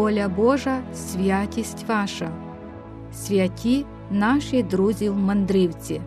воля Божа, святість ваша, святі наші друзі-мандрівці.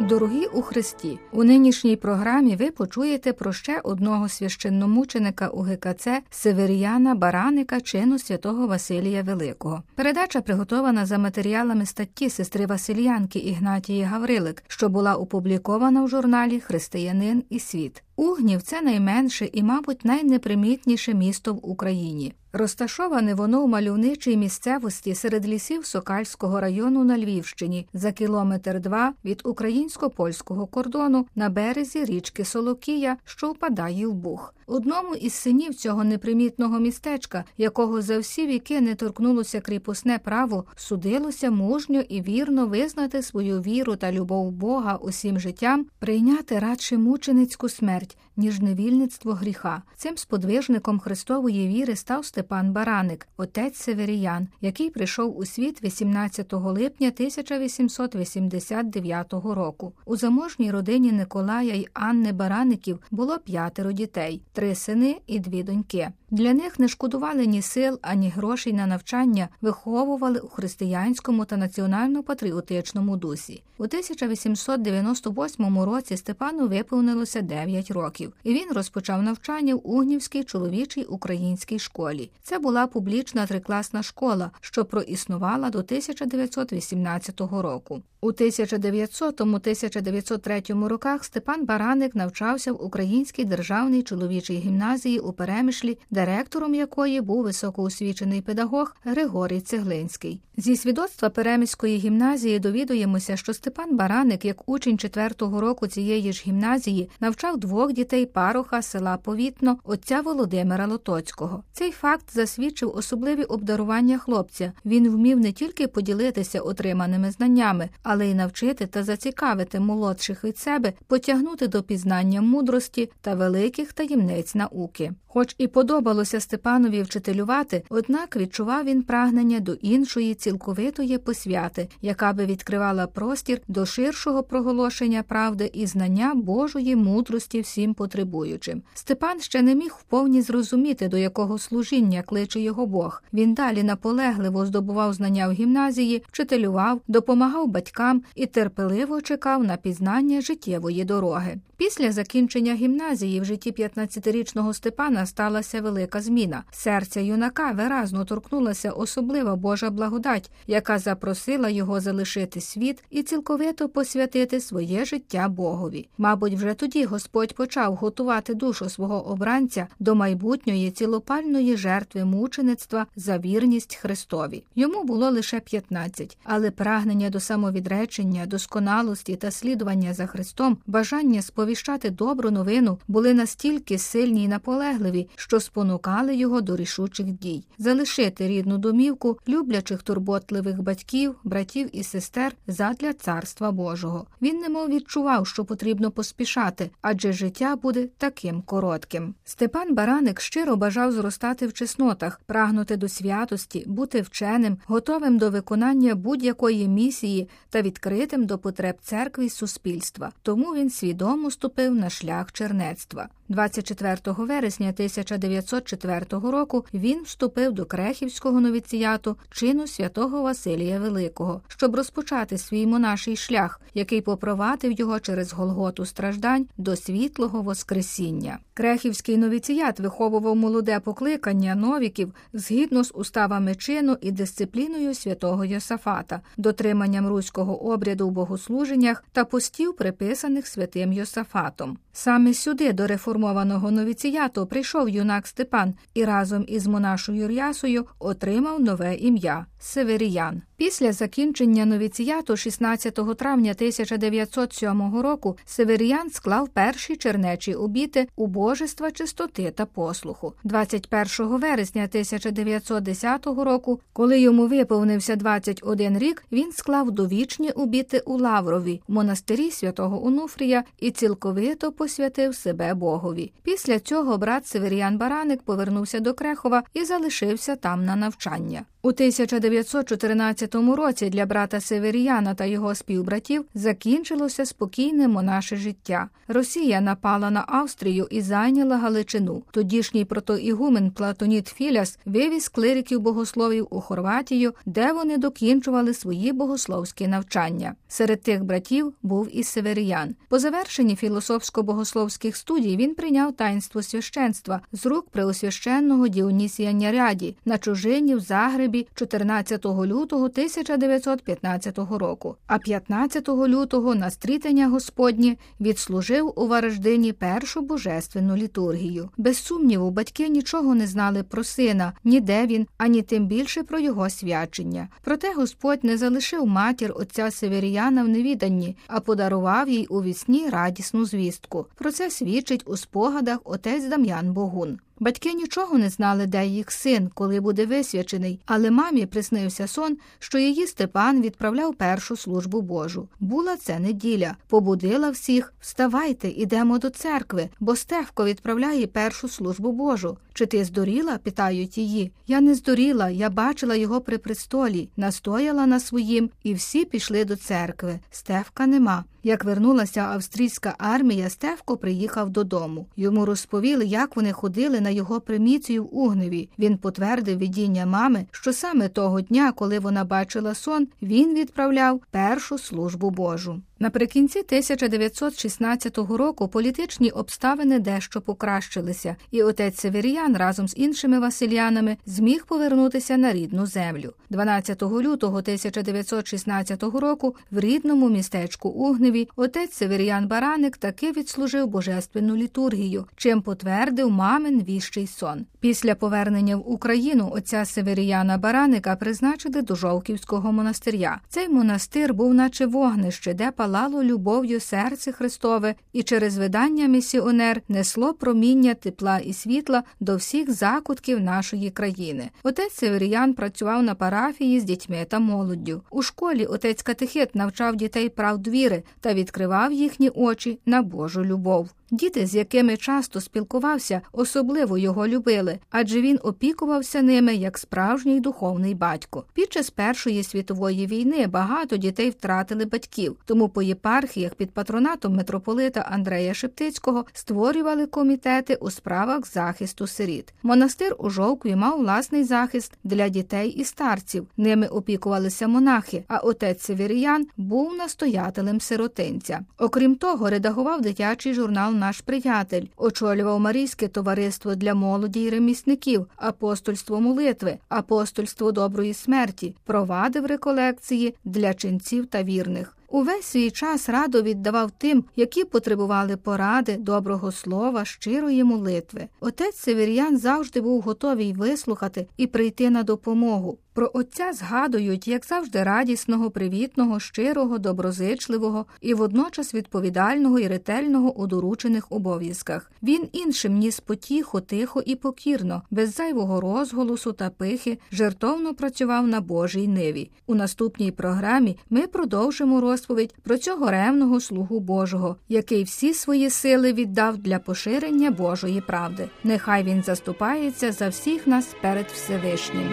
Дорогі у Христі, у нинішній програмі ви почуєте про ще одного священномученика у ГКЦ Северіяна Бараника чину святого Василія Великого. Передача приготована за матеріалами статті сестри Васильянки Ігнатії Гаврилик, що була опублікована в журналі Християнин і світ. Угнів це найменше і, мабуть, найнепримітніше місто в Україні. Розташоване воно у мальовничій місцевості серед лісів Сокальського району на Львівщині за кілометр два від українсько-польського кордону на березі річки Солокія, що впадає в Буг. Одному із синів цього непримітного містечка, якого за всі віки не торкнулося кріпосне право, судилося мужньо і вірно визнати свою віру та любов Бога усім життям, прийняти радше мученицьку смерть, ніж невільництво гріха. Цим сподвижником Христової віри став Степан Бараник, отець Северіян, який прийшов у світ 18 липня 1889 року. У заможній родині Николая й Анни Бараників було п'ятеро дітей три сини і дві доньки. Для них не шкодували ні сил, ані грошей на навчання, виховували у християнському та національно-патріотичному дусі. У 1898 році Степану виповнилося 9 років, і він розпочав навчання в Угнівській чоловічій українській школі. Це була публічна трикласна школа, що проіснувала до 1918 року. У 1900-1903 роках Степан Бараник навчався в Українській державній чоловічій гімназії у Перемишлі, директором якої був високоосвічений педагог Григорій Цеглинський. Зі свідоцтва Перемиської гімназії довідуємося, що Степан Бараник, як учень четвертого року цієї ж гімназії, навчав двох дітей пароха села Повітно, отця Володимира Лотоцького. Цей факт засвідчив особливі обдарування хлопця. Він вмів не тільки поділитися отриманими знаннями, але й навчити та зацікавити молодших від себе, потягнути до пізнання мудрості та великих таємниць науки. Хоч і подобалося Степанові вчителювати, однак відчував він прагнення до іншої цілковитої посвяти, яка би відкривала простір до ширшого проголошення правди і знання Божої мудрості всім потребуючим. Степан ще не міг вповні зрозуміти, до якого служіння кличе його Бог. Він далі наполегливо здобував знання в гімназії, вчителював, допомагав батькам і терпеливо чекав на пізнання життєвої дороги. Після закінчення гімназії в житті 15-річного Степана сталася велика зміна. Серця юнака виразно торкнулася особлива Божа благодать, яка запросила його залишити світ і цілковито посвятити своє життя Богові. Мабуть, вже тоді Господь почав готувати душу свого обранця до майбутньої цілопальної жертви мучеництва за вірність Христові. Йому було лише 15, але прагнення до самовідречення, досконалості та слідування за Христом, бажання сповіщати добру новину були настільки сильні й наполегливі, що спонукали його до рішучих дій, залишити рідну домівку люблячих турботливих батьків, братів і сестер задля царства Божого. Він немов відчував, що потрібно поспішати, адже життя буде таким коротким. Степан Бараник щиро бажав зростати в чеснотах, прагнути до святості, бути вченим, готовим до виконання будь-якої місії та відкритим до потреб церкви й суспільства. Тому він свідомо ступив на шлях чернецтва. 24 вересня 1904 року він вступив до Крехівського новіціяту чину святого Василія Великого, щоб розпочати свій монаший шлях, який попровадив його через Голготу страждань до світлого Воскресіння. Крехівський новіціят виховував молоде покликання новіків згідно з уставами чину і дисципліною святого Йосафата, дотриманням руського обряду в богослуженнях та постів, приписаних святим Йосафатом. Саме сюди до реформованого новіціяту прийшов юнак Степан і разом із монашою Рясою отримав нове ім'я Северіян. Після закінчення новіціяту 16 травня 1907 року Северіян склав перші чернечі обіти убожества чистоти та послуху. 21 вересня 1910 року, коли йому виповнився 21 рік, він склав довічні обіти у Лаврові, монастирі святого Онуфрія і цілковито посвятив себе Богу. Богові. Після цього брат Северіан Бараник повернувся до Крехова і залишився там на навчання. У 1914 році для брата Северіяна та його співбратів закінчилося спокійне монаше життя. Росія напала на Австрію і зайняла Галичину. Тодішній протоігумен Платоніт Філяс вивіз клириків богословів у Хорватію, де вони докінчували свої богословські навчання. Серед тих братів був і Северіян. По завершенні філософсько-богословських студій він прийняв таїнство священства з рук преосвященного Діонісія Няряді на чужині в Загребі 14 лютого 1915 року. А 15 лютого на стрітення Господнє відслужив у Вараждині першу божественну літургію. Без сумніву, батьки нічого не знали про сина, ні де він, ані тим більше про його свячення. Проте Господь не залишив матір отця Северіяна в невіданні, а подарував їй у вісні радісну звістку. Про це свідчить у спогадах отець Дам'ян Богун. Батьки нічого не знали, де їх син, коли буде висвячений, але мамі приснився сон, що її Степан відправляв першу службу Божу. Була це неділя, побудила всіх вставайте, ідемо до церкви, бо Стевко відправляє першу службу Божу. Чи ти здуріла? питають її. Я не здуріла, я бачила його при престолі, настояла на своїм, і всі пішли до церкви. Стевка нема. Як вернулася австрійська армія, Стевко приїхав додому. Йому розповіли, як вони ходили на його приміцію в Угневі. Він потвердив видіння мами, що саме того дня, коли вона бачила сон, він відправляв першу службу Божу. Наприкінці 1916 року політичні обставини дещо покращилися, і отець Северіян разом з іншими василянами зміг повернутися на рідну землю. 12 лютого 1916 року в рідному містечку Угневі отець Северіян Бараник таки відслужив божественну літургію, чим потвердив мамин віщий сон. Після повернення в Україну отця Северіяна Бараника призначили до Жовківського монастиря. Цей монастир був, наче вогнище, де палало любов'ю серце Христове, і через видання місіонер несло проміння тепла і світла до всіх закутків нашої країни. Отець Северіян працював на парафії з дітьми та молоддю. У школі отець Катехет навчав дітей правд віри та відкривав їхні очі на Божу любов. Діти, з якими часто спілкувався, особливо його любили, адже він опікувався ними як справжній духовний батько. Під час Першої світової війни багато дітей втратили батьків, тому по єпархіях під патронатом митрополита Андрея Шептицького створювали комітети у справах захисту сиріт. Монастир у Жовкві мав власний захист для дітей і старців. Ними опікувалися монахи, а отець Северіян був настоятелем сиротинця. Окрім того, редагував дитячий журнал наш приятель, очолював Марійське товариство для молоді й ремісників, апостольство молитви, апостольство доброї смерті, провадив реколекції для ченців та вірних. Увесь свій час радо віддавав тим, які потребували поради, доброго слова, щирої молитви. Отець Северян завжди був готовий вислухати і прийти на допомогу. Про отця згадують, як завжди, радісного, привітного, щирого, доброзичливого і водночас відповідального і ретельного у доручених обов'язках. Він іншим ніс потіху, тихо і покірно, без зайвого розголосу та пихи, жертовно працював на Божій ниві. У наступній програмі ми продовжимо розповідь про цього ревного слугу Божого, який всі свої сили віддав для поширення Божої правди. Нехай він заступається за всіх нас перед Всевишнім.